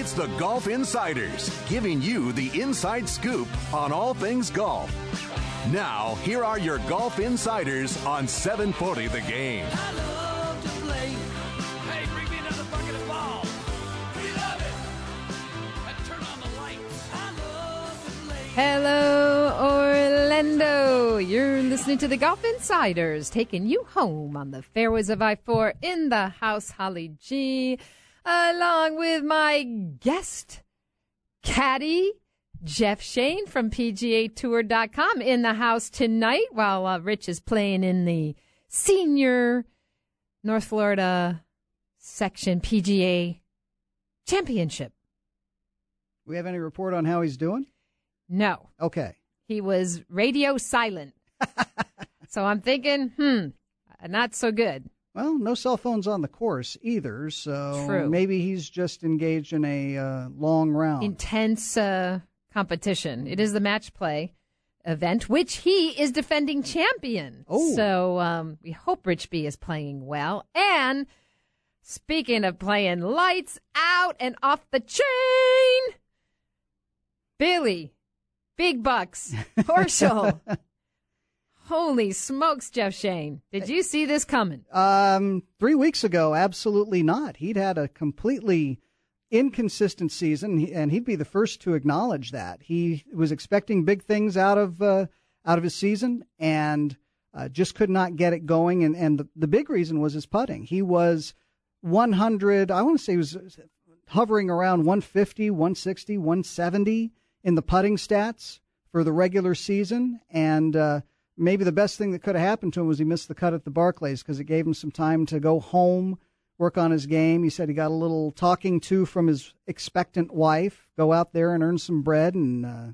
It's the Golf Insiders, giving you the inside scoop on all things golf. Now, here are your Golf Insiders on 740 The Game. I love to play. Hey, bring me another bucket of balls. We love it. And turn on the lights. I love to play. Hello, Orlando. You're listening to the Golf Insiders, taking you home on the fairways of I 4 in the house, Holly G, along with my guest, caddy, Jeff Shain from PGA Tour.com in the house tonight while uh, Rich is playing in the senior North Florida section PGA championship. We have any report on how he's doing? No. Okay. he was radio silent. so I'm thinking, hmm, not so good. Well, no cell phones on the course either, so True. maybe he's just engaged in a uh, long round. Intense uh, competition. It is the match play event, which he is defending champion. Oh. So um, we hope Rich B is playing well. And speaking of playing lights out and off the chain, Billy, Big Bucks, Horschel. Holy smokes, Jeff Shain. Did you see this coming? Um, three weeks ago, absolutely not. He'd had a completely inconsistent season, and he'd be the first to acknowledge that. He was expecting big things out of uh, out of his season, and uh, just could not get it going. And and the, the big reason was his putting. He was 100. I want to say he was hovering around 150, 160, 170 in the putting stats for the regular season, and uh, maybe the best thing that could have happened to him was he missed the cut at the Barclays because it gave him some time to go home, work on his game. He said he got a little talking to from his expectant wife, go out there and earn some bread and uh,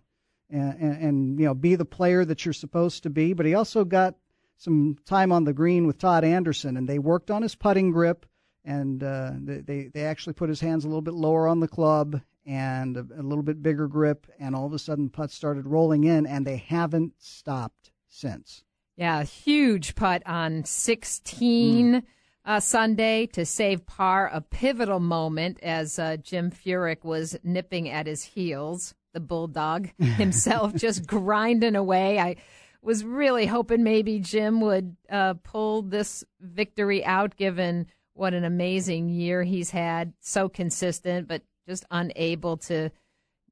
and, and, you know be the player that you're supposed to be. But he also got some time on the green with Todd Anderson, and they worked on his putting grip, and uh, they- they actually put his hands a little bit lower on the club and a little bit bigger grip, and all of a sudden putts started rolling in, and they haven't stopped since. Yeah, huge putt on 16 uh, Sunday to save par, a pivotal moment as uh, Jim Furyk was nipping at his heels, the bulldog himself just grinding away. I was really hoping maybe Jim would uh, pull this victory out given what an amazing year he's had, so consistent, but just unable to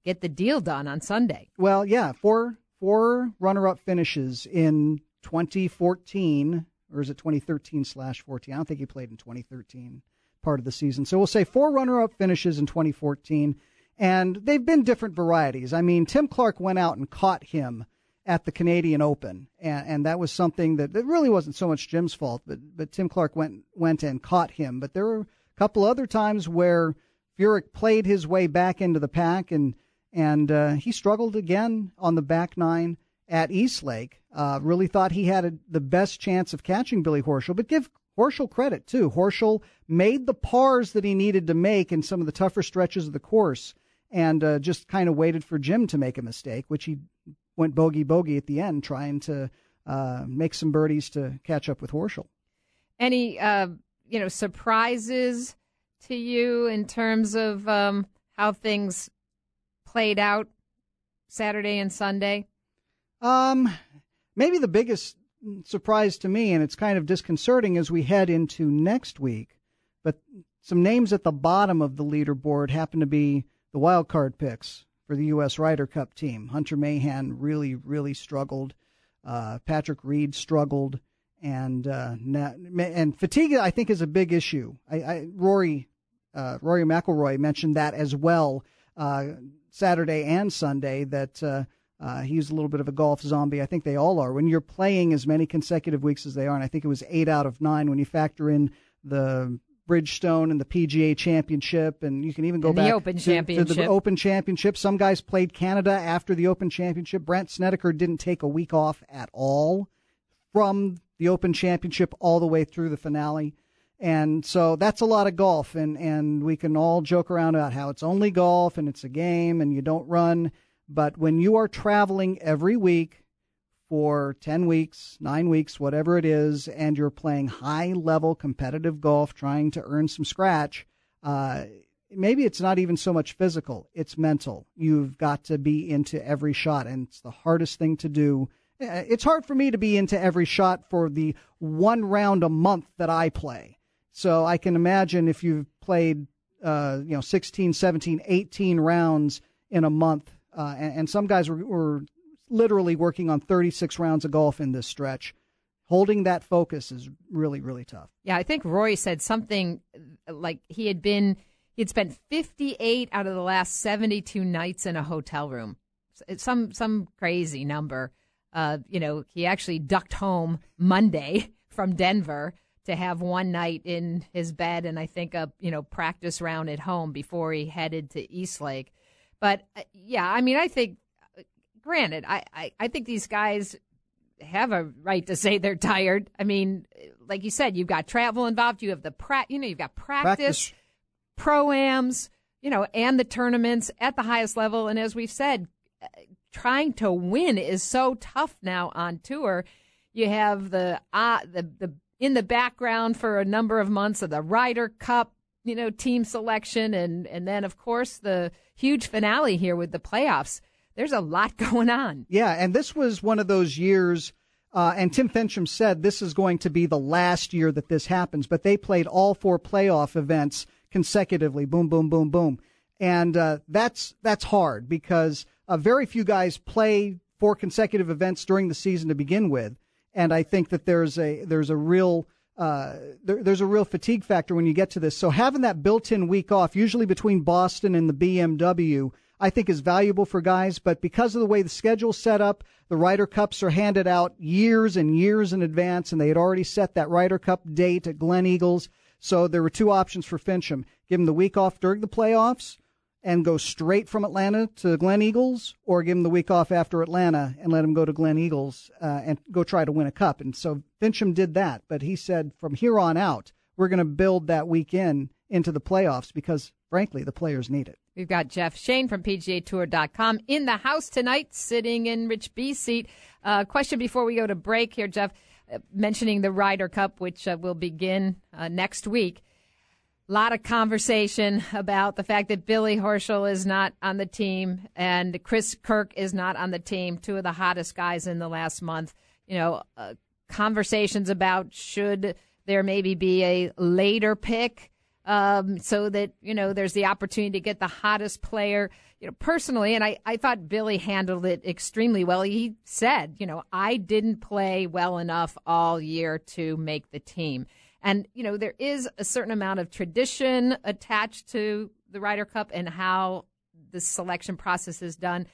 get the deal done on Sunday. Well, yeah, four four runner-up finishes in 2014, or is it 2013 slash 14? I don't think he played in 2013 part of the season. So we'll say four runner-up finishes in 2014, and they've been different varieties. I mean, Tim Clark went out and caught him at the Canadian Open, and, and that was something that, that really wasn't so much Jim's fault, but but Tim Clark went went and caught him. But there were a couple other times where Furyk played his way back into the pack, and and uh, he struggled again on the back nine at Eastlake. Uh, really thought he had a, the best chance of catching Billy Horschel, but give Horschel credit too. Horschel made the pars that he needed to make in some of the tougher stretches of the course, and uh, just kind of waited for Jim to make a mistake, which he went bogey bogey at the end, trying to uh, make some birdies to catch up with Horschel. any uh, you know surprises to you in terms of um, how things played out Saturday and Sunday? Um, maybe the biggest surprise to me, and it's kind of disconcerting as we head into next week, but some names at the bottom of the leaderboard happen to be the wild card picks for the U.S. Ryder Cup team. Hunter Mahan really, really struggled. Uh, Patrick Reed struggled, and uh, and fatigue I think is a big issue. I, I Rory uh, Rory McIlroy mentioned that as well uh, Saturday and Sunday that uh, uh, he's a little bit of a golf zombie. I think they all are. When you're playing as many consecutive weeks as they are, and I think it was eight out of nine when you factor in the Bridgestone and the PGA Championship, and you can even go And the back Open to, to the Open Championship. Some guys played Canada after the Open Championship. Brandt Snedeker didn't take a week off at all from the Open Championship all the way through the finale. And so that's a lot of golf, and, and we can all joke around about how it's only golf and it's a game and you don't run. But when you are traveling every week for 10 weeks, nine weeks, whatever it is, and you're playing high level competitive golf, trying to earn some scratch, uh, maybe it's not even so much physical, it's mental. You've got to be into every shot, and it's the hardest thing to do. Uh, It's hard for me to be into every shot for the one round a month that I play. So I can imagine if you've played, uh, you know, 16, 17, 18 rounds in a month, uh, and, and some guys were, were literally working on 36 rounds of golf in this stretch. Holding that focus is really, really tough. Yeah, I think Roy said something like he had been he'd spent 58 out of the last 72 nights in a hotel room. It's some some crazy number. Uh, you know, he actually ducked home Monday from Denver to have one night in his bed and I think a you know practice round at home before he headed to Eastlake. But uh, yeah, I mean, I think granted, I, I, I think these guys have a right to say they're tired. I mean, like you said, you've got travel involved. You have the pra- you know, you've got practice, Practice. proams, you know, and the tournaments at the highest level. And as we've said, uh, trying to win is so tough now on tour. You have the uh, the the in the background for a number of months of the Ryder Cup, you know, team selection, and and then of course the huge finale here with the playoffs. There's a lot going on. Yeah, and this was one of those years. Uh, and Tim Finchem said this is going to be the last year that this happens, but they played all four playoff events consecutively. Boom, boom, boom, boom, and uh, that's that's hard because uh, very few guys play four consecutive events during the season to begin with, and I think that there's a there's a real uh, there, there's a real fatigue factor when you get to this. So having that built-in week off, usually between Boston and the BMW, I think is valuable for guys. But because of the way the schedule's set up, the Ryder Cups are handed out years and years in advance, and they had already set that Ryder Cup date at Gleneagles. So there were two options for Finchem: give him the week off during the playoffs and go straight from Atlanta to Gleneagles, or give him the week off after Atlanta and let him go to Gleneagles uh, and go try to win a cup. And so Finchem did that, but he said from here on out, we're going to build that weekend into the playoffs because, frankly, the players need it. We've got Jeff Shain from PGAtour.com in the house tonight, sitting in Rich B's seat. Uh, question before we go to break here, Jeff, uh, mentioning the Ryder Cup, which uh, will begin uh, next week. A lot of conversation about the fact that Billy Horschel is not on the team and Chris Kirk is not on the team, two of the hottest guys in the last month. You know, uh, conversations about should there maybe be a later pick um, so that you know there's the opportunity to get the hottest player. You know, personally, and I, I thought Billy handled it extremely well. He said, you know, I didn't play well enough all year to make the team, and you know there is a certain amount of tradition attached to the Ryder Cup and how the selection process is done.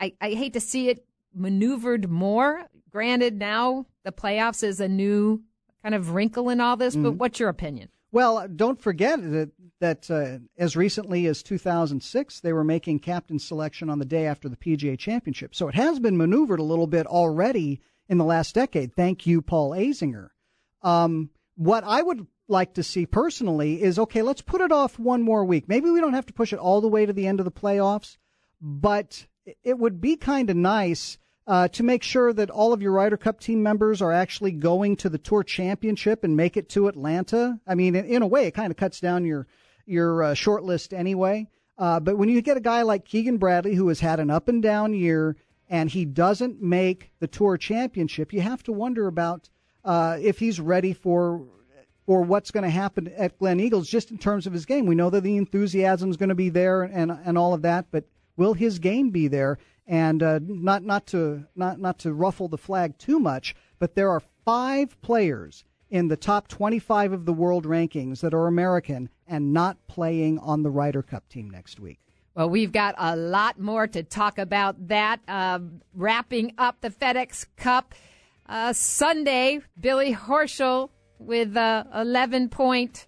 I, I hate to see it maneuvered more. Granted, now the playoffs is a new kind of wrinkle in all this, but what's your opinion? Well, don't forget that that uh, as recently as 2006, they were making captain selection on the day after the PGA Championship. So it has been maneuvered a little bit already in the last decade. Thank you, Paul Azinger. Um, what I would like to see personally is okay, let's put it off one more week. Maybe we don't have to push it all the way to the end of the playoffs, but it would be kind of nice uh, to make sure that all of your Ryder Cup team members are actually going to the Tour Championship and make it to Atlanta. I mean, in, in a way, it kind of cuts down your your uh, short list anyway. Uh, but when you get a guy like Keegan Bradley who has had an up and down year and he doesn't make the Tour Championship, you have to wonder about uh, if he's ready for or what's going to happen at Gleneagles just in terms of his game. We know that the enthusiasm is going to be there and and all of that, but will his game be there? And uh, not not to not not to ruffle the flag too much, but there are five players in the top 25 of the world rankings that are American and not playing on the Ryder Cup team next week. Well, we've got a lot more to talk about that. Um, wrapping up the FedEx Cup uh, Sunday, Billy Horschel with uh, 11 point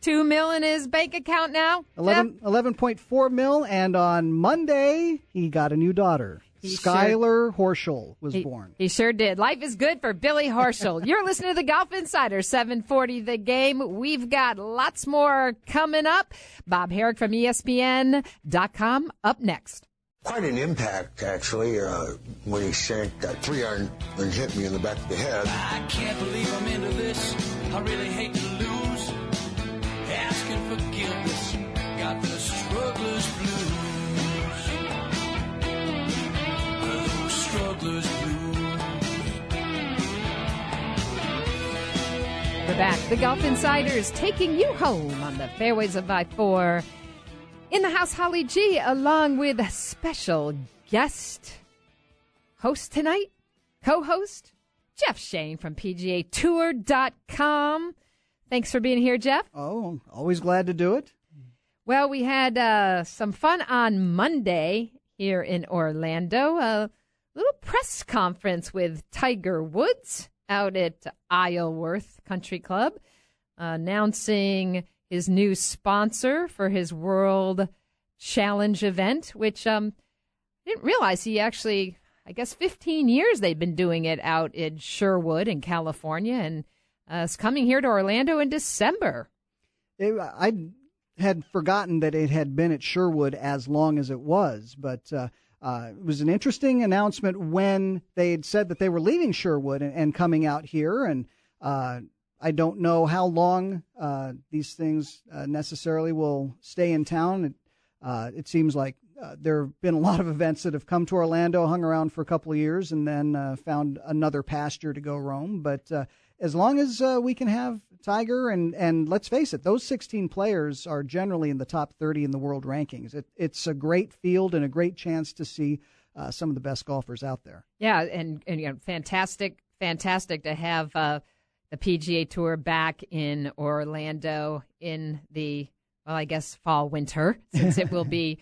two mil in his bank account now. 11, 11.4 mil, and on Monday he got a new daughter. He Skylar Horschel was He, born. he sure did. Life is good for Billy Horschel. You're listening to the Golf Insider 740 The Game. We've got lots more coming up. Bob Harig from ESPN.com up next. Quite an impact, actually, uh, when he sank that three iron and hit me in the back of the head. I can't believe I'm into this. I really hate to lose. Asking forgiveness. Got the struggler's blues. The struggler's blues. We're back. The Golf Insiders taking you home on the fairways of I 4. In the house, Holly G, along with a special guest host tonight, co host, Jeff Shain from PGA Tour.com. Thanks for being here, Jeff. Oh, always glad to do it. Well, we had uh, some fun on Monday here in Orlando. A little press conference with Tiger Woods out at Isleworth Country Club, announcing his new sponsor for his World Challenge event, which um, I didn't realize he actually, I guess, 15 years they've been doing it out in Sherwood in California, and uh, coming here to Orlando in December. It, I had forgotten that it had been at Sherwood as long as it was, but uh, uh, it was an interesting announcement when they had said that they were leaving Sherwood and, and coming out here. And uh, I don't know how long uh, these things uh, necessarily will stay in town. It, uh, it seems like uh, there have been a lot of events that have come to Orlando, hung around for a couple of years, and then uh, found another pasture to go roam. But uh, as long as we can have Tiger and and let's face it, those 16 players are generally in the top 30 in the world rankings. It, it's a great field and a great chance to see some of the best golfers out there. Yeah, and and you know, fantastic, fantastic to have the PGA Tour back in Orlando in the well, I guess fall winter, since it will be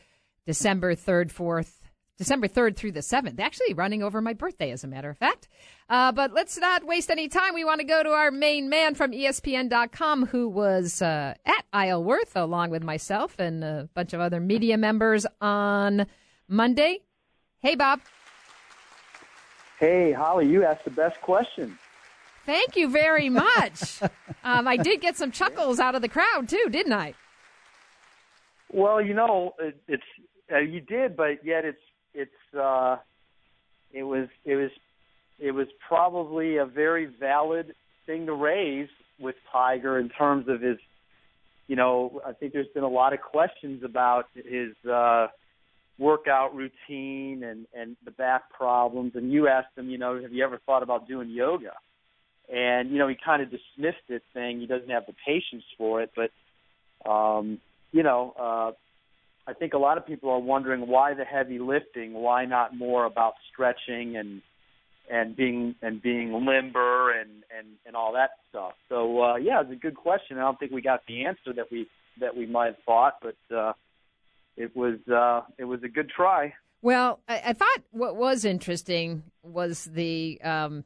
December third, fourth. December 3rd through the 7th. Actually, running over my birthday, as a matter of fact. Uh, but let's not waste any time. We want to go to our main man from ESPN.com who was uh, at Isleworth along with myself and a bunch of other media members on Monday. Hey, Bob. Hey, Holly, you asked the best question. Thank you very much. um, I did get some chuckles out of the crowd too, didn't I? Well, you know, it, it's uh, you did, but yet it's it's uh, it was it was it was probably a very valid thing to raise with Tiger in terms of his. You know, I think there's been a lot of questions about his uh, workout routine and and the back problems. And you asked him, you know, have you ever thought about doing yoga? And you know, he kind of dismissed it, saying he doesn't have the patience for it. But um, you know, uh, I think a lot of people are wondering why the heavy lifting, why not more about stretching and and being and being limber and and and all that stuff. So uh, yeah, it's a good question. I don't think we got the answer that we that we might have thought, but uh, it was uh, it was a good try. Well, I, I thought what was interesting was the, um,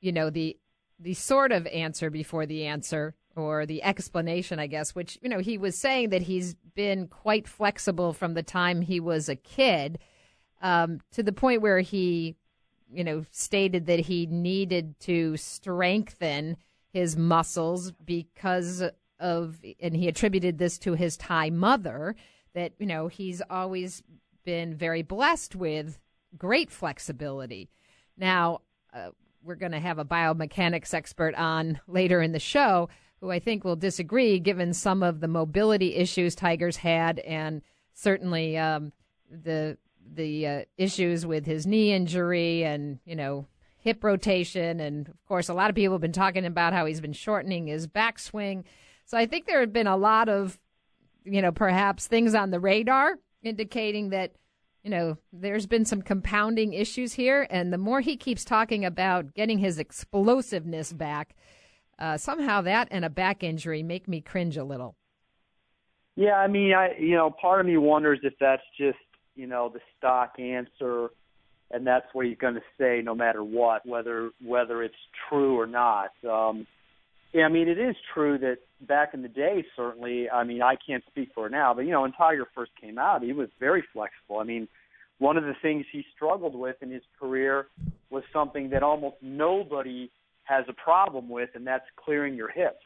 you know, the the sort of answer before the answer or the explanation, I guess, which you know he was saying that he's been quite flexible from the time he was a kid, um, to the point where he, you know, stated that he needed to strengthen his muscles because of, and he attributed this to his Thai mother. That you know he's always been very blessed with great flexibility. Now, uh, we're going to have a biomechanics expert on later in the show who I think will disagree given some of the mobility issues Tigers had and certainly um, the the uh, issues with his knee injury and, you know, hip rotation. And of course, a lot of people have been talking about how he's been shortening his backswing. So I think there have been a lot of, you know, perhaps things on the radar indicating that you know, there's been some compounding issues here, and the more he keeps talking about getting his explosiveness back, uh, somehow that and a back injury make me cringe a little. Yeah, I mean, I you know, part of me wonders if that's just you know the stock answer, and that's what he's going to say no matter what, whether whether it's true or not. Um, yeah, I mean, it is true that back in the day, certainly, I mean, I can't speak for now, but you know, when Tiger first came out, he was very flexible. I mean, one of the things he struggled with in his career was something that almost nobody has a problem with, and that's clearing your hips.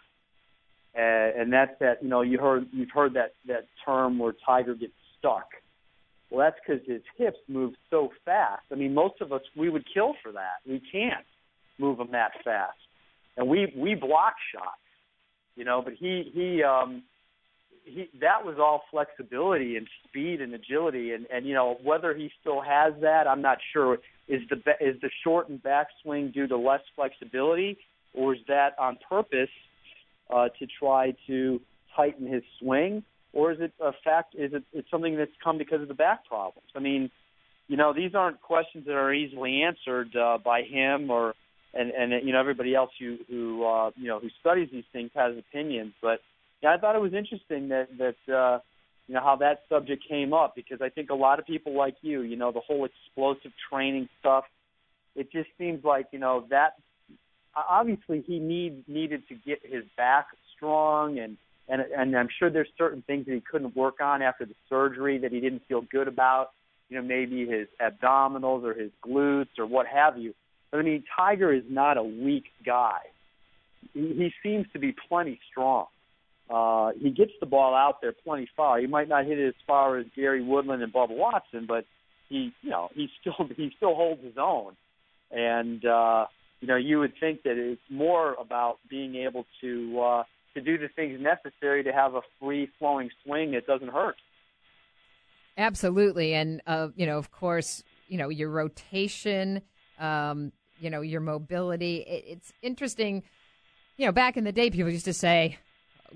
Uh, and that's that you know you heard you've heard that that term where Tiger gets stuck. Well, that's because his hips move so fast. I mean, most of us we would kill for that. We can't move them that fast, and we we block shots, you know. But he he um, he that was all flexibility and speed and agility, and and you know whether he still has that, I'm not sure. Is the is the shortened backswing due to less flexibility, or is that on purpose uh, to try to tighten his swing? or is it a fact? Is it it's something that's come because of the back problems? I mean, you know, these aren't questions that are easily answered uh, by him or and and you know everybody else who who uh, you know who studies these things has opinions. But yeah, I thought it was interesting that that uh, you know how that subject came up because I think a lot of people like you, you know, the whole explosive training stuff. It just seems like you know that obviously he need needed to get his back strong and and and I'm sure there's certain things that he couldn't work on after the surgery that he didn't feel good about. You know, maybe his abdominals or his glutes or what have you. I mean, Tiger is not a weak guy. He, he seems to be plenty strong. Uh, he gets the ball out there plenty far. He might not hit it as far as Gary Woodland and Bubba Watson, but he, you know, he still he still holds his own. And uh, you know, you would think that it's more about being able to uh, to do the things necessary to have a free flowing swing that doesn't hurt. Absolutely, and uh, you know, of course, you know your rotation, um, you know your mobility. It, it's interesting. You know, back in the day, people used to say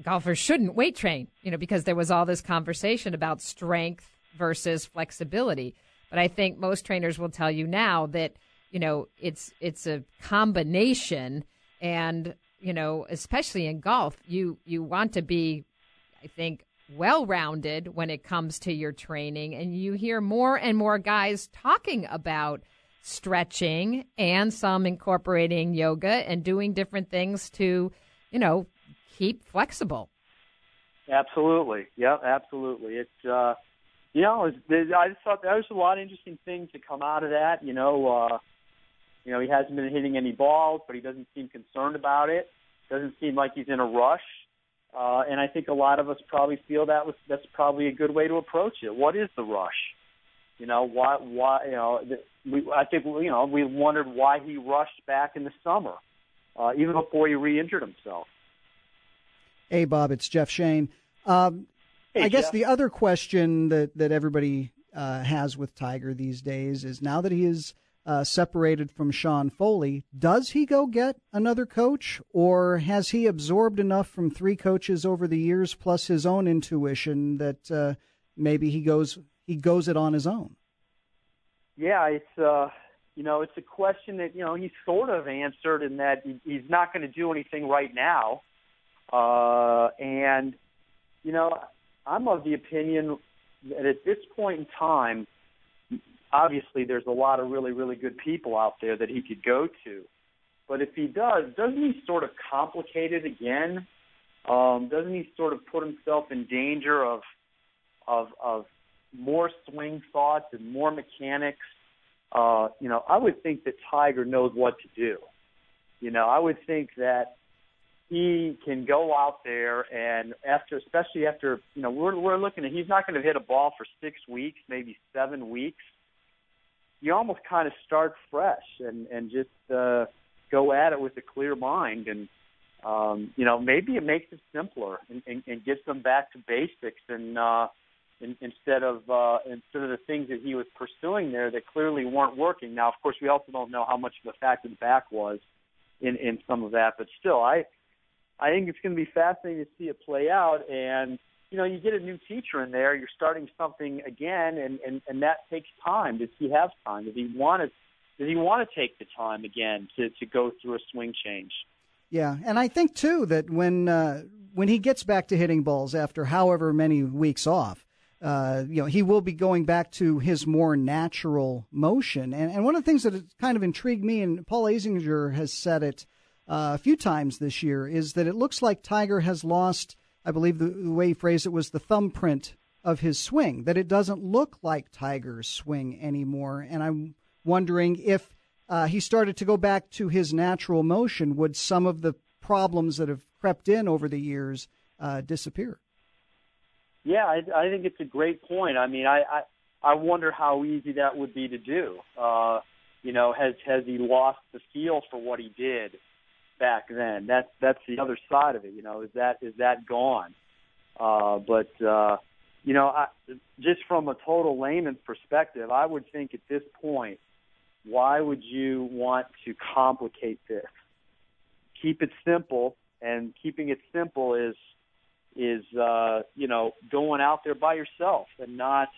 golfers shouldn't weight train. You know, because there was all this conversation about strength versus flexibility. But I think most trainers will tell you now that you know it's it's a combination and you know, especially in golf, you you want to be, I think, well rounded when it comes to your training, and you hear more and more guys talking about stretching and some incorporating yoga and doing different things to, you know, keep flexible. Absolutely, yeah, absolutely. It's uh, you know, I just thought there was a lot of interesting things to come out of that. You know, uh, you know, he hasn't been hitting any balls, but he doesn't seem concerned about it. Doesn't seem like he's in a rush. Uh, and I think a lot of us probably feel that was that's probably a good way to approach it. What is the rush? You know, why why you know we I think you know we wondered why he rushed back in the summer, uh, even before he re-injured himself. Hey Bob, it's Jeff Shain. Um, hey, I guess Jeff. the other question that that everybody uh, has with Tiger these days is now that he is uh, separated from Sean Foley, does he go get another coach, or has he absorbed enough from three coaches over the years, plus his own intuition, that uh, maybe he goes he goes it on his own? Yeah, it's uh, you know it's a question that you know he sort of answered in that he's not going to do anything right now, uh, and you know I'm of the opinion that at this point in time obviously there's a lot of really, really good people out there that he could go to. But if he does, doesn't he sort of complicate it again? Um, doesn't he sort of put himself in danger of of of more swing thoughts and more mechanics? Uh, you know, I would think that Tiger knows what to do. You know, I would think that he can go out there and after, especially after, you know, we're we're looking at he's not going to hit a ball for six weeks, maybe seven weeks you almost kind of start fresh and and just uh, go at it with a clear mind and um, you know maybe it makes it simpler and, and, and gets them back to basics and uh, in, instead of uh, instead of the things that he was pursuing there that clearly weren't working. Now, of course, we also don't know how much of a factor the back was in in some of that, but still, I I think it's going to be fascinating to see it play out and you know, you get a new teacher in there, you're starting something again, and, and, and that takes time. Does he have time? Does he want to, does he want to take the time again to, to go through a swing change? Yeah, and I think too that when uh, when he gets back to hitting balls after however many weeks off, uh, you know, he will be going back to his more natural motion. And, and one of the things that kind of intrigued me, and Paul Azinger has said it uh, a few times this year is that it looks like Tiger has lost. I believe the, the way he phrased it was the thumbprint of his swing. That it doesn't look like Tiger's swing anymore, and I'm wondering if uh, he started to go back to his natural motion, would some of the problems that have crept in over the years uh, disappear? Yeah, I, I think it's a great point. I mean, I, I I wonder how easy that would be to do. Uh, you know, has has he lost the feel for what he did back then? That's that's the other side of it. You know, is that is that gone? Uh, but uh, you know, I, just from a total layman's perspective, I would think at this point, why would you want to complicate this? Keep it simple, and keeping it simple is is uh, you know going out there by yourself and not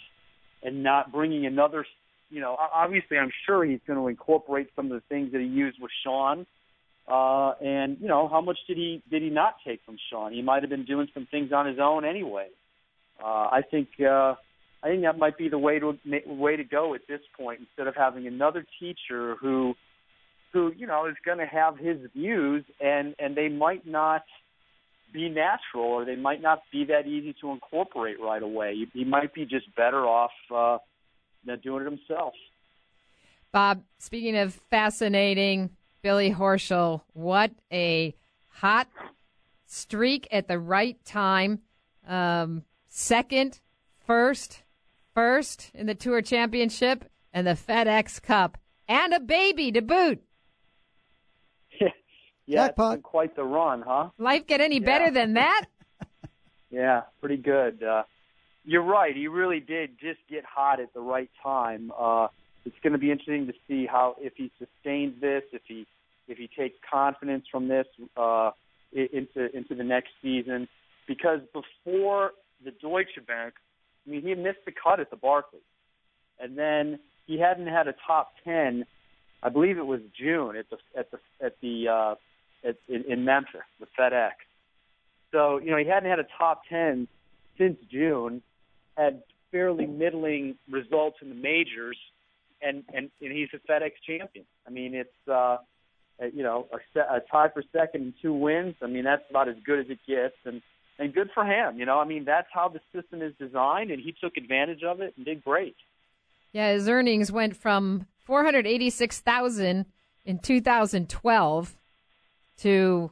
and not bringing another. You know, obviously, I'm sure he's going to incorporate some of the things that he used with Sean. Uh, and you know, how much did he did he not take from Sean? He might have been doing some things on his own anyway. Uh, I think uh, I think that might be the way to way to go at this point. Instead of having another teacher who who you know is going to have his views and and they might not be natural or they might not be that easy to incorporate right away. He might be just better off uh, doing it himself. Bob, speaking of fascinating, Billy Horschel, what a hot streak at the right time. Um, second, first, first in the Tour Championship and the FedEx Cup, and a baby to boot. Yeah, Jackpot. it's quite the run, huh? Life get any yeah. better than that? yeah, pretty good. Uh, you're right. He really did just get hot at the right time. Uh, it's going to be interesting to see how if he sustains this, if he if he takes confidence from this uh, into into the next season. Because before the Deutsche Bank, I mean, he missed the cut at the Barclays, and then he hadn't had a top ten. I believe it was June at the at the at the uh, at, in, in Memphis with FedEx. So, you know, he hadn't had a top 10 since June, had fairly middling results in the majors, and, and, and he's a FedEx champion. I mean, it's, uh, you know, a, a tie for second and two wins. I mean, that's about as good as it gets. And, and good for him. You know, I mean, that's how the system is designed, and he took advantage of it and did great. Yeah, his earnings went from 486,000 in 2012 to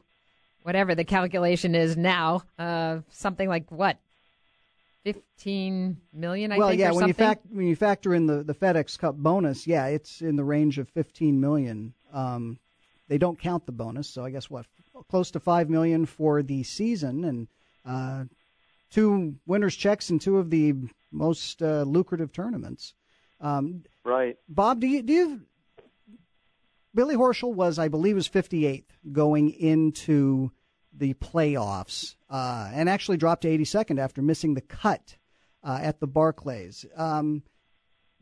whatever the calculation is now, uh, something like what? 15 million, I well, think, yeah, when you, fact, when you factor in the, the FedEx Cup bonus, yeah, it's in the range of 15 million. Um, they don't count the bonus, so I guess what? Close to 5 million for the season and uh, two winners' checks in two of the most uh, lucrative tournaments. Um, right. Bob, do you, do you Billy Horschel was, I believe, was 58th going into the playoffs, uh, and actually dropped to 82nd after missing the cut uh, at the Barclays. Um,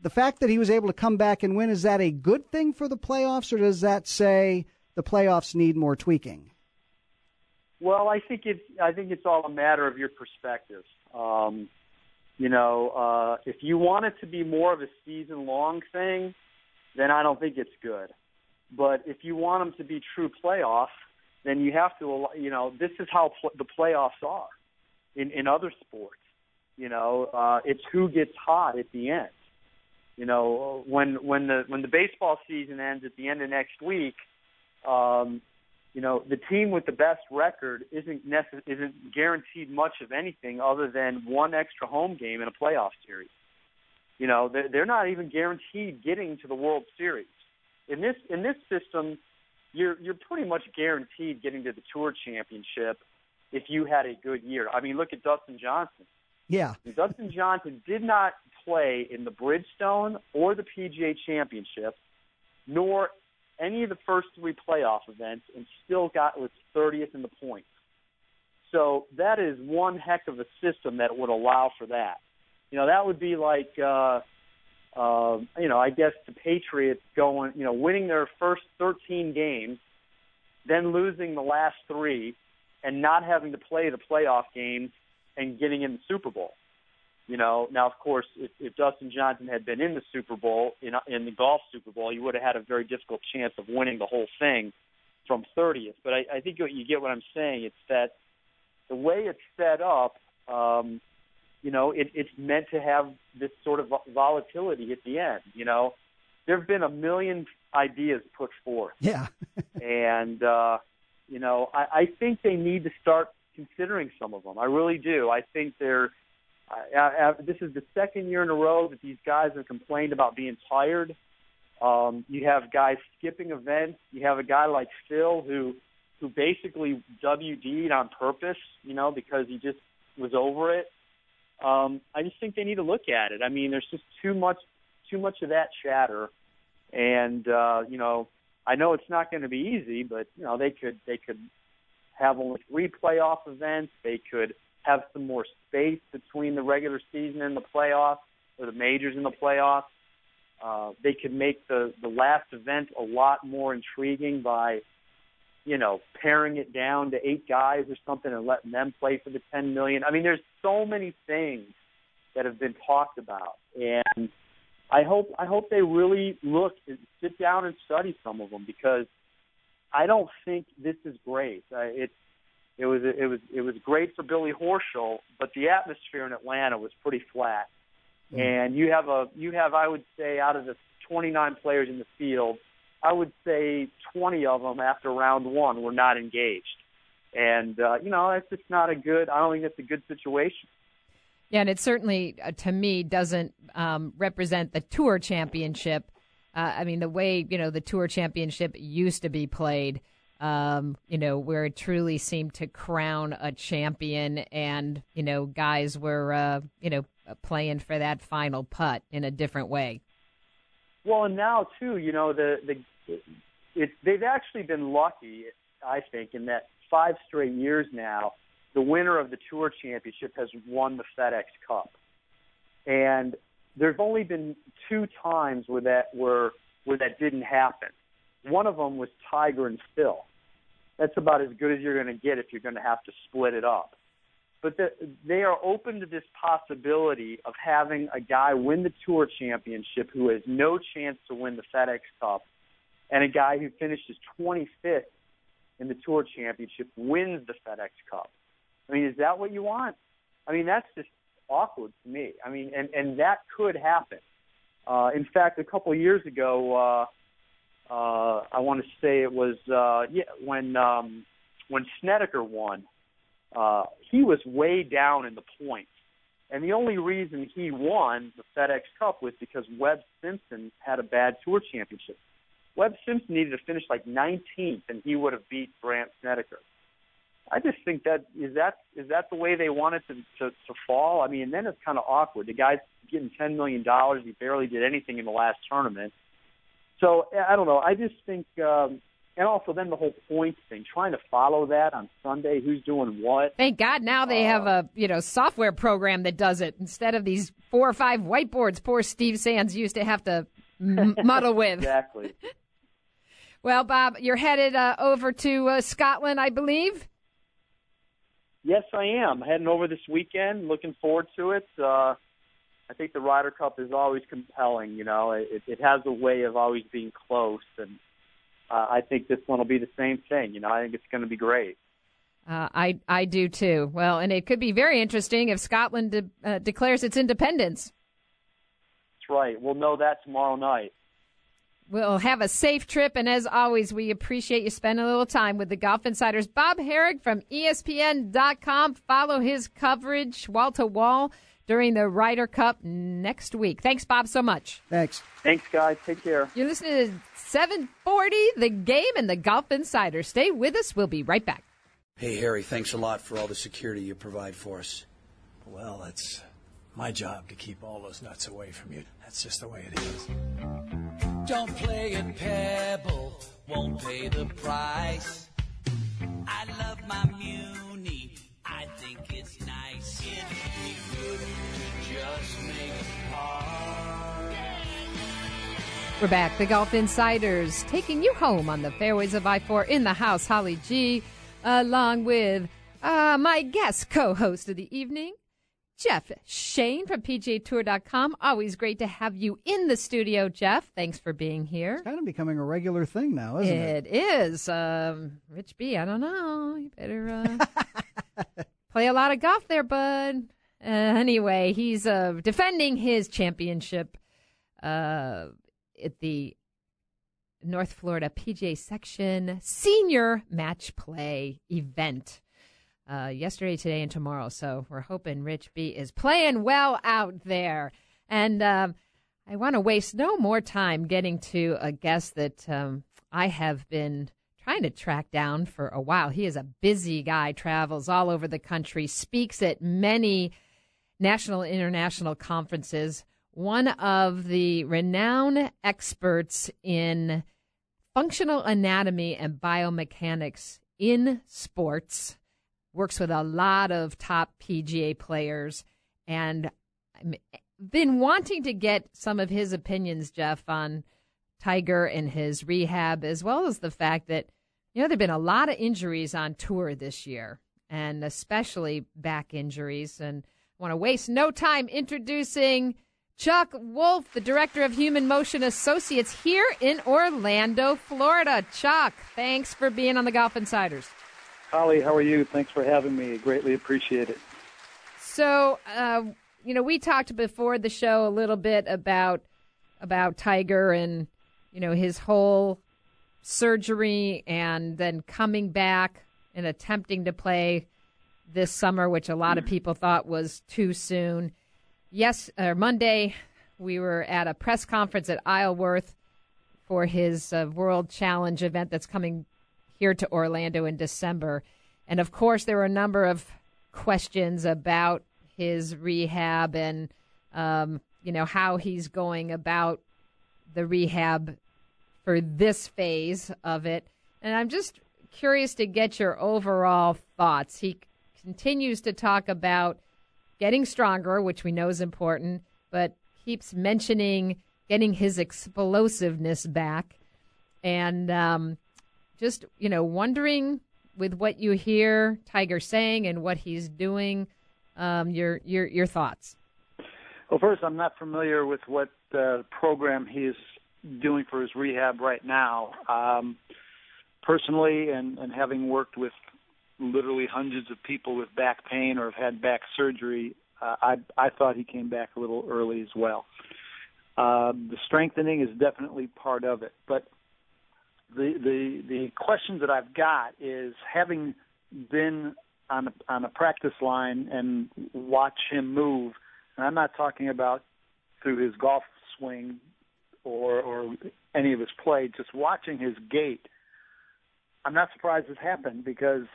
the fact that he was able to come back and win is that a good thing for the playoffs, or does that say the playoffs need more tweaking? Well, I think it's I think it's all a matter of your perspective. Um, you know, uh, if you want it to be more of a season long thing, then I don't think it's good. But if you want them to be true playoffs, then you have to, you know, this is how pl- the playoffs are in, in other sports. You know, uh, it's who gets hot at the end. You know, when when the when the baseball season ends at the end of next week, um, you know, the team with the best record isn't necess- isn't guaranteed much of anything other than one extra home game in a playoff series. You know, they're, they're not even guaranteed getting to the World Series in this in this system, you're you're pretty much guaranteed getting to the Tour Championship if you had a good year. I mean, look at Dustin Johnson. Yeah, Dustin Johnson did not play in the Bridgestone or the PGA Championship, nor any of the first three playoff events, and still got was 30th in the points. So that is one heck of a system that would allow for that. You know, that would be like. Uh, uh, you know, I guess the Patriots going, you know, winning their first 13 games, then losing the last three, and not having to play the playoff games and getting in the Super Bowl. You know, now of course, if, if Dustin Johnson had been in the Super Bowl, in, in the golf Super Bowl, he would have had a very difficult chance of winning the whole thing from 30th. But I, I think you, you get what I'm saying. It's that the way it's set up, um, you know, it, it's meant to have this sort of volatility at the end. You know, there have been a million ideas put forth. Yeah. and uh, you know, I, I think they need to start considering some of them. I really do. I think they're. I, I, this is the second year in a row that these guys have complained about being tired. Um, you have guys skipping events. You have a guy like Phil who who basically WD'd on purpose, you know, because he just was over it. Um, I just think they need to look at it. I mean, there's just too much too much of that chatter, and uh, you know, I know it's not going to be easy, but you know, they could they could have only three playoff events. They could have some more space between the regular season and the playoffs, or the majors and the playoffs. Uh, they could make the the last event a lot more intriguing by, you know, paring it down to eight guys or something and letting them play for the ten million. I mean, there's so many things that have been talked about, and I hope I hope they really look and sit down and study some of them because I don't think this is great. Uh, it it was it was it was great for Billy Horschel, but the atmosphere in Atlanta was pretty flat. Mm. And you have a you have I would say out of the 29 players in the field, I would say 20 of them after round one were not engaged. And uh, you know that's just not a good. I don't think it's a good situation. Yeah, and it certainly, uh, to me, doesn't um, represent the tour championship. Uh, I mean, the way you know the tour championship used to be played, um, you know, where it truly seemed to crown a champion, and you know, guys were, uh, you know, playing for that final putt in a different way. Well, and now too, you know, the the it, they've actually been lucky, I think, in that five straight years now the winner of the Tour Championship has won the FedEx Cup. And there's only been two times where that where where that didn't happen. One of them was Tiger and Phil. That's about as good as you're going to get if you're going to have to split it up. But the, they are open to this possibility of having a guy win the Tour Championship who has no chance to win the FedEx Cup, and a guy who finishes 25th in the Tour Championship wins the FedEx Cup. I mean, is that what you want? I mean, that's just awkward to me. I mean, and and that could happen. Uh, in fact, a couple of years ago, uh, uh, I want to say it was uh, yeah when um, when Snedeker won, uh, he was way down in the points, and the only reason he won the FedEx Cup was because Webb Simpson had a bad Tour championship. Webb Simpson needed to finish like 19th, and he would have beat Brandt Snedeker. I just think that is that is that the way they want it to to, to fall. I mean, then it's kind of awkward. The guy's getting ten million dollars. He barely did anything in the last tournament. So I don't know. I just think, um, and also then the whole points thing, trying to follow that on Sunday, who's doing what. Thank God now they uh, have a you know software program that does it instead of these four or five whiteboards. Poor Steve Sands used to have to m- muddle with. exactly. Well, Bob, you're headed uh, over to uh, Scotland, I believe. Yes, I am heading over this weekend. Looking forward to it. Uh, I think the Ryder Cup is always compelling. You know, it, it has a way of always being close, and uh, I think this one will be the same thing. You know, I think it's going to be great. Uh, I I do too. Well, and it could be very interesting if Scotland de- uh, declares its independence. That's right. We'll know that tomorrow night. We'll have a safe trip, and as always, we appreciate you spending a little time with the Golf Insiders. Bob Harig from ESPN.com. Follow his coverage wall to wall during the Ryder Cup next week. Thanks, Bob, so much. Thanks. Thanks, guys. Take care. You're listening to 740, The Game, and the Golf Insider. Stay with us. We'll be right back. Hey, Harry, thanks a lot for all the security you provide for us. Well, it's my job to keep all those nuts away from you. That's just the way it is. Don't play at Pebble, won't pay the price. I love my Muni, I think it's nice. It'd be good to just make a par. We're back. The Golf Insiders taking you home on the fairways of I 4 in the house. Holly G, along with uh, my guest co host of the evening, Jeff Shain from PGAtour.com. Always great to have you in the studio, Jeff. Thanks for being here. It's kind of becoming a regular thing now, isn't it? It is. Um, Rich B, I don't know. You better uh, play a lot of golf there, bud. Uh, anyway, he's uh, defending his championship uh, at the North Florida PGA Section Senior Match Play event. Uh, yesterday, today, and tomorrow. So we're hoping Rich B is playing well out there. And um, I want to waste no more time getting to a guest that um, I have been trying to track down for a while. He is a busy guy, travels all over the country, speaks at many national and international conferences. One of the renowned experts in functional anatomy and biomechanics in sports works with a lot of top PGA players, and been wanting to get some of his opinions, Jeff, on Tiger and his rehab, as well as the fact that you know there've been a lot of injuries on tour this year, and especially back injuries. And I want to waste no time introducing. Chuck Wolf, the director of Human Motion Associates here in Orlando, Florida. Chuck, thanks for being on the Golf Insiders. Holly, how are you? Thanks for having me. Greatly appreciate it. So, uh, you know, we talked before the show a little bit about about Tiger and you know his whole surgery and then coming back and attempting to play this summer, which a lot of people thought was too soon yes, or Monday, we were at a press conference at Isleworth for his uh, World Challenge event that's coming here to Orlando in December. And of course, there were a number of questions about his rehab and, um, you know, how he's going about the rehab for this phase of it. And I'm just curious to get your overall thoughts. He continues to talk about getting stronger, which we know is important, but keeps mentioning getting his explosiveness back. And um, just, you know, wondering with what you hear Tiger saying and what he's doing, um, your, your, your thoughts. Well, first, I'm not familiar with what uh, program he is doing for his rehab right now. Um, personally, and, and having worked with literally hundreds of people with back pain or have had back surgery, uh, I I thought he came back a little early as well. Uh, the strengthening is definitely part of it, but the the the questions that I've got is having been on a, on a practice line and watch him move, and I'm not talking about through his golf swing or or any of his play, just watching his gait. I'm not surprised this happened because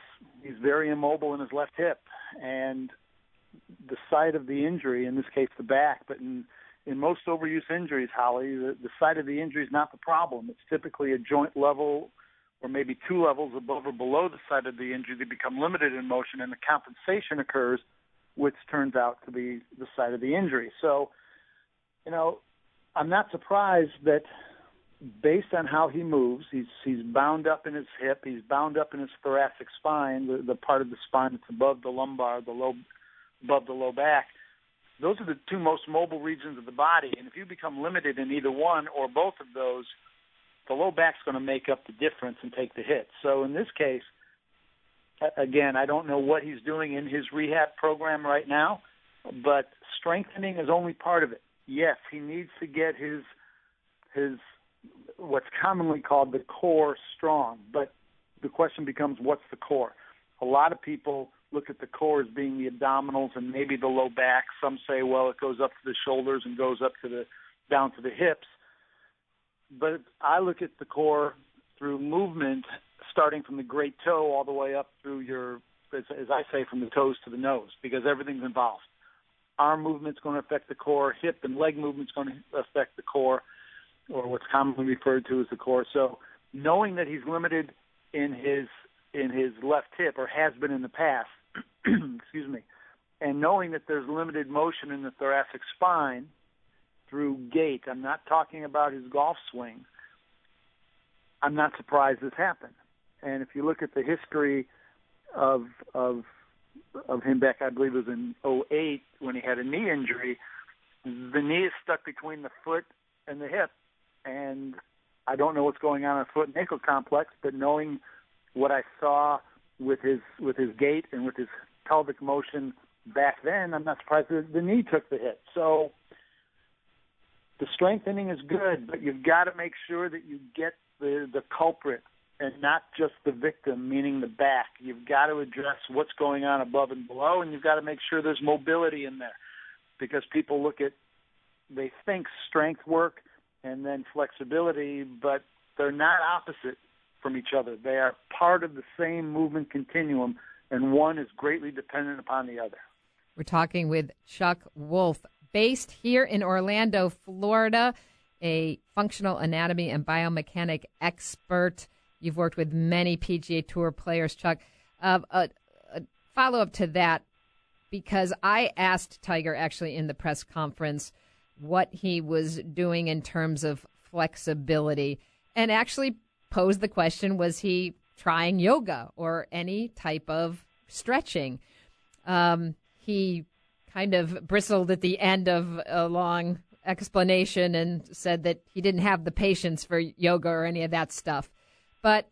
he's very immobile in his left hip, and the site of the injury, in this case the back, but in in most overuse injuries, Holly, the, the site of the injury is not the problem. It's typically a joint level or maybe two levels above or below the site of the injury. They become limited in motion, and the compensation occurs, which turns out to be the site of the injury. So, you know, I'm not surprised that based on how he moves, he's he's bound up in his hip, he's bound up in his thoracic spine, the, the part of the spine that's above the lumbar, the low above the low back. Those are the two most mobile regions of the body, and if you become limited in either one or both of those, the low back's going to make up the difference and take the hit. So in this case, again, I don't know what he's doing in his rehab program right now, but strengthening is only part of it. Yes, he needs to get his his what's commonly called the core strong, but the question becomes what's the core? A lot of people look at the core as being the abdominals and maybe the low back. Some say, well, it goes up to the shoulders and goes up to the down to the hips. But I look at the core through movement, starting from the great toe all the way up through your, as, as I say, from the toes to the nose, because everything's involved. Arm movement's going to affect the core. Hip and leg movement's going to affect the core, or what's commonly referred to as the core. So knowing that he's limited in his in his left hip or has been in the past, excuse me, and knowing that there's limited motion in the thoracic spine through gait, I'm not talking about his golf swing. I'm not surprised this happened. And if you look at the history of of of him back, I believe it was in '08 when he had a knee injury. The knee is stuck between the foot and the hip, and I don't know what's going on in the foot and ankle complex, but knowing what I saw with his with his gait and with his pelvic motion back then, I'm not surprised that the knee took the hit. So the strengthening is good, but you've got to make sure that you get the the culprit and not just the victim, meaning the back. You've got to address what's going on above and below, and you've got to make sure there's mobility in there, because people look at they think strength work and then flexibility, but they're not opposite from each other. They are part of the same movement continuum, and one is greatly dependent upon the other. We're talking with Chuck Wolf, based here in Orlando, Florida, a functional anatomy and biomechanic expert. You've worked with many PGA Tour players, Chuck. Uh, a, a follow up to that, because I asked Tiger actually in the press conference what he was doing in terms of flexibility and actually posed the question was he trying yoga or any type of stretching? Um, he kind of bristled at the end of a long explanation and said that he didn't have the patience for yoga or any of that stuff. But,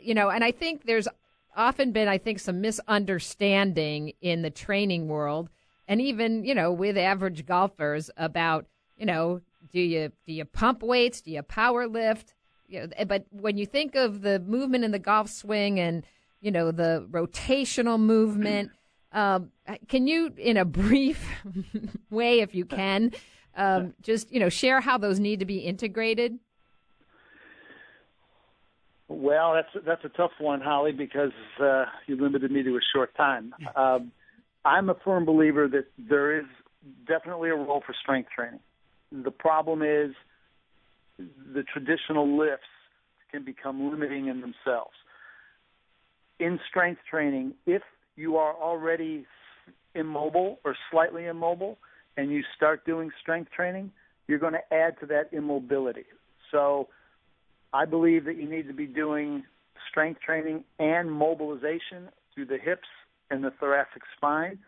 you know, and I think there's often been, I think, some misunderstanding in the training world and even, you know, with average golfers about, you know, do you do you pump weights? Do you power lift? You know, but when you think of the movement in the golf swing and, you know, the rotational movement, um, can you, in a brief way, if you can, um, just you know share how those need to be integrated? Well, that's that's a tough one, Holly, because uh, you limited me to a short time. Um, I'm a firm believer that there is definitely a role for strength training. The problem is the traditional lifts can become limiting in themselves. In strength training, if you are already immobile or slightly immobile and you start doing strength training, you're going to add to that immobility. So I believe that you need to be doing strength training and mobilization through the hips and the thoracic spine.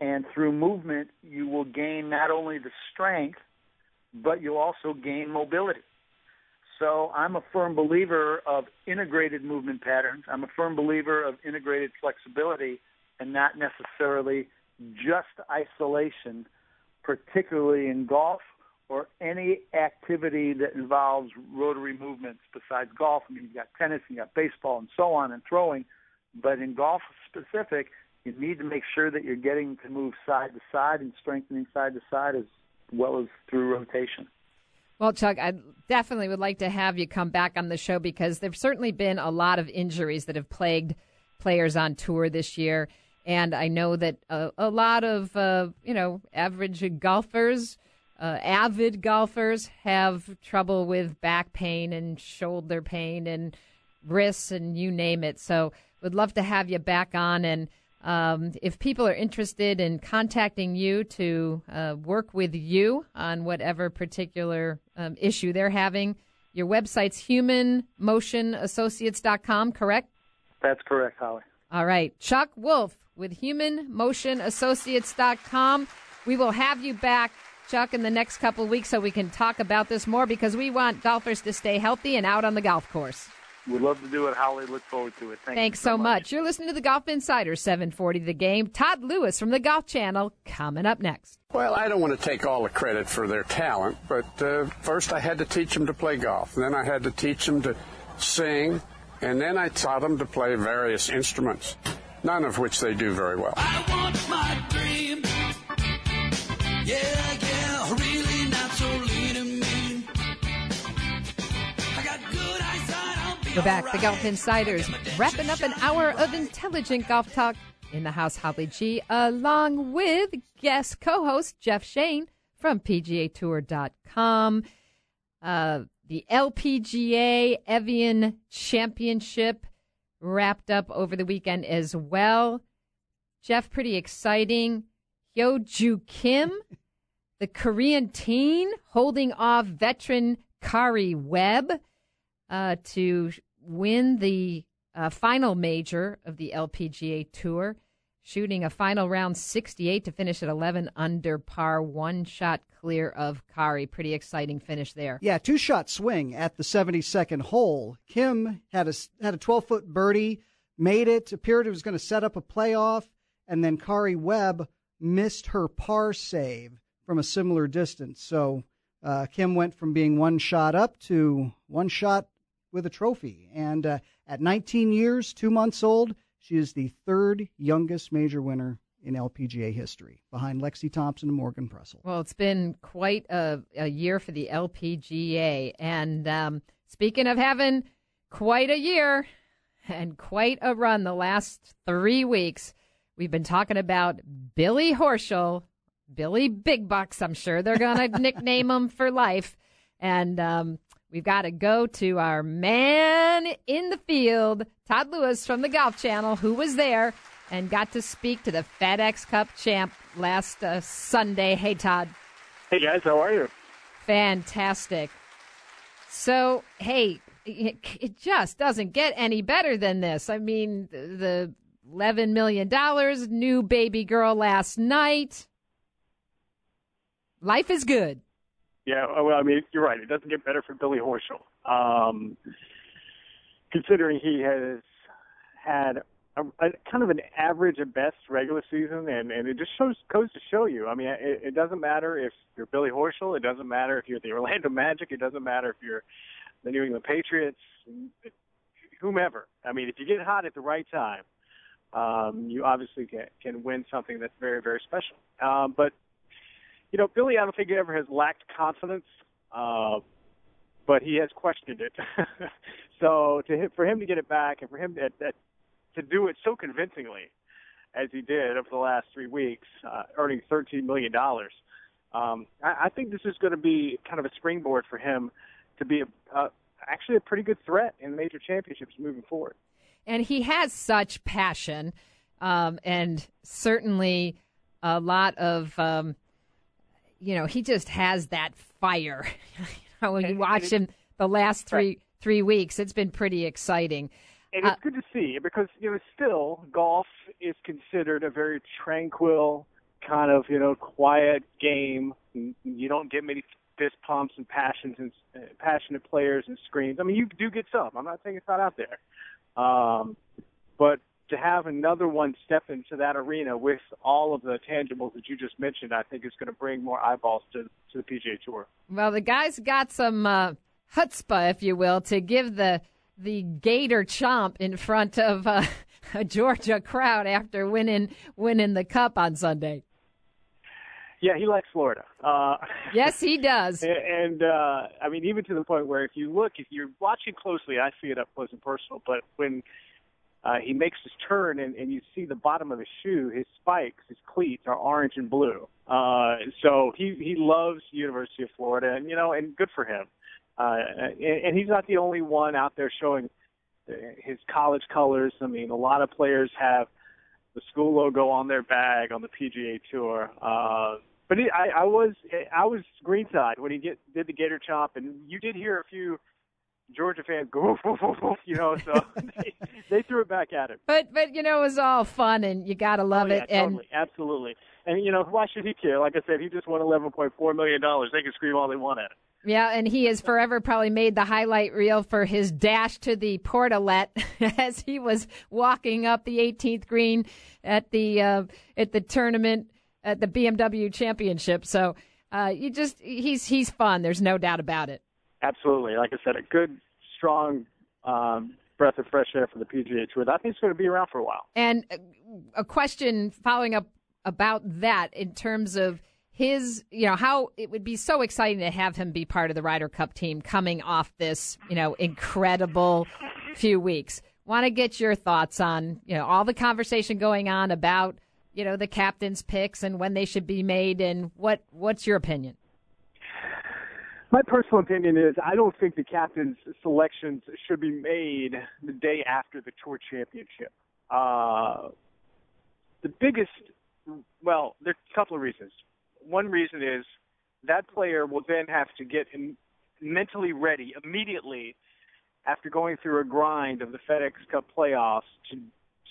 And through movement, you will gain not only the strength, but you'll also gain mobility. So I'm a firm believer of integrated movement patterns. I'm a firm believer of integrated flexibility and not necessarily just isolation, particularly in golf or any activity that involves rotary movements besides golf. I mean, you've got tennis, you've got baseball, and so on, and throwing. But in golf specific, you need to make sure that you're getting to move side to side and strengthening side to side as well as through rotation. Well, Chuck, I definitely would like to have you come back on the show because there's certainly been a lot of injuries that have plagued players on tour this year. And I know that a, a lot of, uh, you know, average golfers, uh, avid golfers have trouble with back pain and shoulder pain and wrists and you name it. So would love to have you back on and um, if people are interested in contacting you to uh, work with you on whatever particular um, issue they're having, your website's humanmotionassociates.com, correct? That's correct, Holly. All right. Chuck Wolf with humanmotionassociates.com. We will have you back, Chuck, in the next couple weeks so we can talk about this more because we want golfers to stay healthy and out on the golf course. Would love to do it, Holly. Look forward to it. Thank Thanks so, so much. much. You're listening to the Golf Insider 740 The Game. Todd Lewis from the Golf Channel coming up next. Well, I don't want to take all the credit for their talent, but uh, first I had to teach them to play golf. Then I had to teach them to sing, and then I taught them to play various instruments, none of which they do very well. I want my dream. Yeah, yeah, We're back. The. Golf Insiders wrapping up an hour of intelligent golf talk in the house. Holly G, along with guest co-host Jeff Shain from PGAtour.com. Uh, the LPGA Evian Championship wrapped up over the weekend as well. Jeff, pretty exciting. Hyo Joo Kim, the Korean teen, holding off veteran Karrie Webb uh, to win the uh, final major of the LPGA Tour. shooting a final round 68 to finish at 11 under par, one shot clear of Karrie. Pretty exciting finish there. Yeah, two shot swing at the 72nd hole. Kim had a had a 12 foot birdie, made it, appeared it was going to set up a playoff, and then Karrie Webb missed her par save from a similar distance. So uh, Kim went from being one shot up to one shot with a trophy. And uh, at 19 years, two months old, she is the third youngest major winner in LPGA history, behind Lexi Thompson and Morgan Pressel. Well, it's been quite a, a year for the LPGA. And um, speaking of having quite a year and quite a run the last three weeks, we've been talking about Billy Horschel Billy Big Bucks. I'm sure they're going to nickname him for life. And um, we've got to go to our man in the field, Todd Lewis from the Golf Channel, who was there and got to speak to the FedEx Cup champ last uh, Sunday. Hey, Todd. Hey, guys. How are you? Fantastic. So, hey, it, it just doesn't get any better than this. I mean, the $11 million, new baby girl last night life is good. Yeah, well, I mean, you're right. It doesn't get better for Billy Horschel. Um, considering he has had a, a kind of an average at best regular season, and and it just shows goes to show you. I mean, it, it doesn't matter if you're Billy Horschel. It doesn't matter if you're the Orlando Magic. It doesn't matter if you're the New England Patriots. Whomever. I mean, if you get hot at the right time, um, you obviously can, can win something that's very, very special. Um, but you know, Billy, I don't think he ever has lacked confidence, uh, but he has questioned it. so to him, for him to get it back and for him to, that, to do it so convincingly as he did over the last three weeks, uh, earning $13 million, um, I, I think this is going to be kind of a springboard for him to be a, uh, actually a pretty good threat in major championships moving forward. And he has such passion um, and certainly a lot of. Um, you know, he just has that fire. you know, when you watch him the last three three weeks, it's been pretty exciting. And it's uh, good to see because you know still golf is considered a very tranquil kind of you know quiet game. You don't get many fist pumps and passions and uh, passionate players and screams. I mean, you do get some. I'm not saying it's not out there, um, but to have another one step into that arena with all of the tangibles that you just mentioned, I think is going to bring more eyeballs to, to the PGA Tour. Well, the guy's got some uh, chutzpah, if you will, to give the the Gator chomp in front of uh, a Georgia crowd after winning winning the Cup on Sunday. Yeah, he likes Florida. Uh, yes, he does. and uh, I mean, even to the point where if you look, if you're watching closely, I see it up close and personal. But when uh, he makes his turn and, and you see the bottom of his shoe, his spikes, his cleats are orange and blue. Uh, so he, he loves University of Florida and, you know, and good for him. Uh, and, and he's not the only one out there showing his college colors. I mean, a lot of players have the school logo on their bag on the PGA Tour. Uh, but he, I, I was I was greenside when he get, did the Gator Chomp, and you did hear a few Georgia fans go, you know, so they, they, threw it back at him. But but you know, it was all fun, and you gotta love oh, yeah, it. Totally, and absolutely. And you know, why should he care? Like I said, he just won eleven point four million dollars. They can scream all they want at him. Yeah, and he has forever probably made the highlight reel for his dash to the portalet as he was walking up the 18th green at the uh, at the tournament at the BMW Championship. So uh, you just he's he's fun. There's no doubt about it. Absolutely. Like I said, a good, strong um, breath of fresh air for the PGA Tour. I think it's going to be around for a while. And a question following up about that in terms of his, you know, how it would be so exciting to have him be part of the Ryder Cup team coming off this, you know, incredible few weeks. Want to get your thoughts on, you know, all the conversation going on about, you know, the captain's picks and when they should be made and what what's your opinion? My personal opinion is I don't think the captain's selections should be made the day after the tour championship. Uh, the biggest, well, there's a couple of reasons. One reason is that player will then have to get mentally ready immediately after going through a grind of the FedEx Cup playoffs to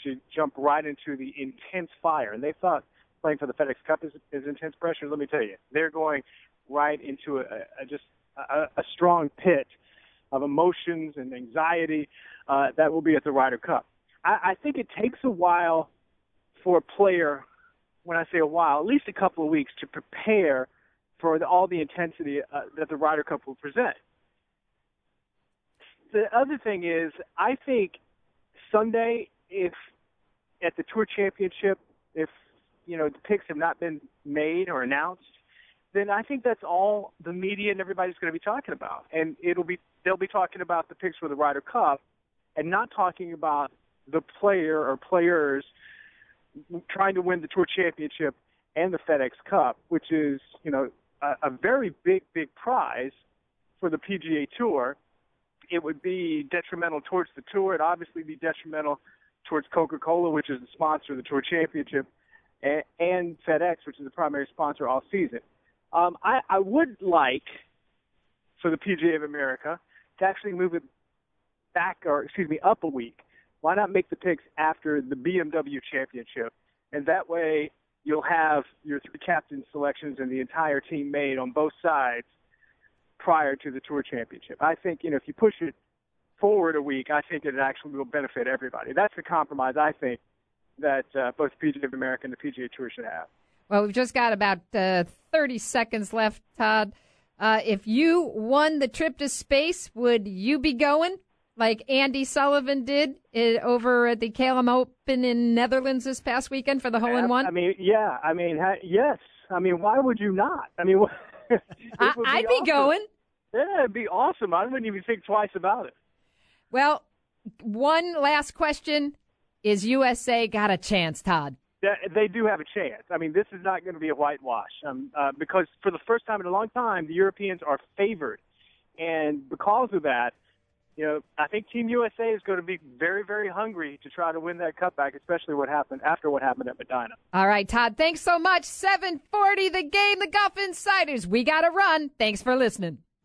to jump right into the intense fire. And they thought playing for the FedEx Cup is, is intense pressure. Let me tell you, they're going right into a, a just a, a strong pit of emotions and anxiety uh, that will be at the Ryder Cup. I, I think it takes a while for a player, when I say a while, at least a couple of weeks to prepare for the, all the intensity uh, that the Ryder Cup will present. The other thing is, I think Sunday, if at the Tour Championship, if you know the picks have not been made or announced, then I think that's all the media and everybody's going to be talking about, and it'll be they'll be talking about the picks for the Ryder Cup, and not talking about the player or players trying to win the Tour Championship and the FedEx Cup, which is you know a, a very big big prize for the PGA Tour. It would be detrimental towards the tour. It'd obviously be detrimental towards Coca-Cola, which is the sponsor of the Tour Championship, and, and FedEx, which is the primary sponsor all season. Um, I, I would like for the PGA of America to actually move it back, or excuse me, up a week. Why not make the picks after the BMW Championship, and that way you'll have your three captain selections and the entire team made on both sides prior to the Tour Championship. I think you know if you push it forward a week, I think it actually will benefit everybody. That's the compromise I think that uh, both PGA of America and the PGA Tour should have. Well, we've just got about uh, 30 seconds left, Todd. Uh, if you won the trip to space, would you be going like Andy Sullivan did it, over at the KLM Open in Netherlands this past weekend for the hole in one? I mean, yeah. I mean, ha- yes. I mean, why would you not? I mean, I, would be, awesome. going. Yeah, it'd be awesome. I wouldn't even think twice about it. Well, one last question: Is USA got a chance, Todd? They do have a chance. I mean, this is not going to be a whitewash um, uh, because for the first time in a long time, the Europeans are favored, and because of that, you know, I think Team USA is going to be very, very hungry to try to win that cutback, especially what happened after what happened at Medinah. All right, Todd. Thanks so much. Seven forty, the game, the Golf Insiders. We got to run. Thanks for listening.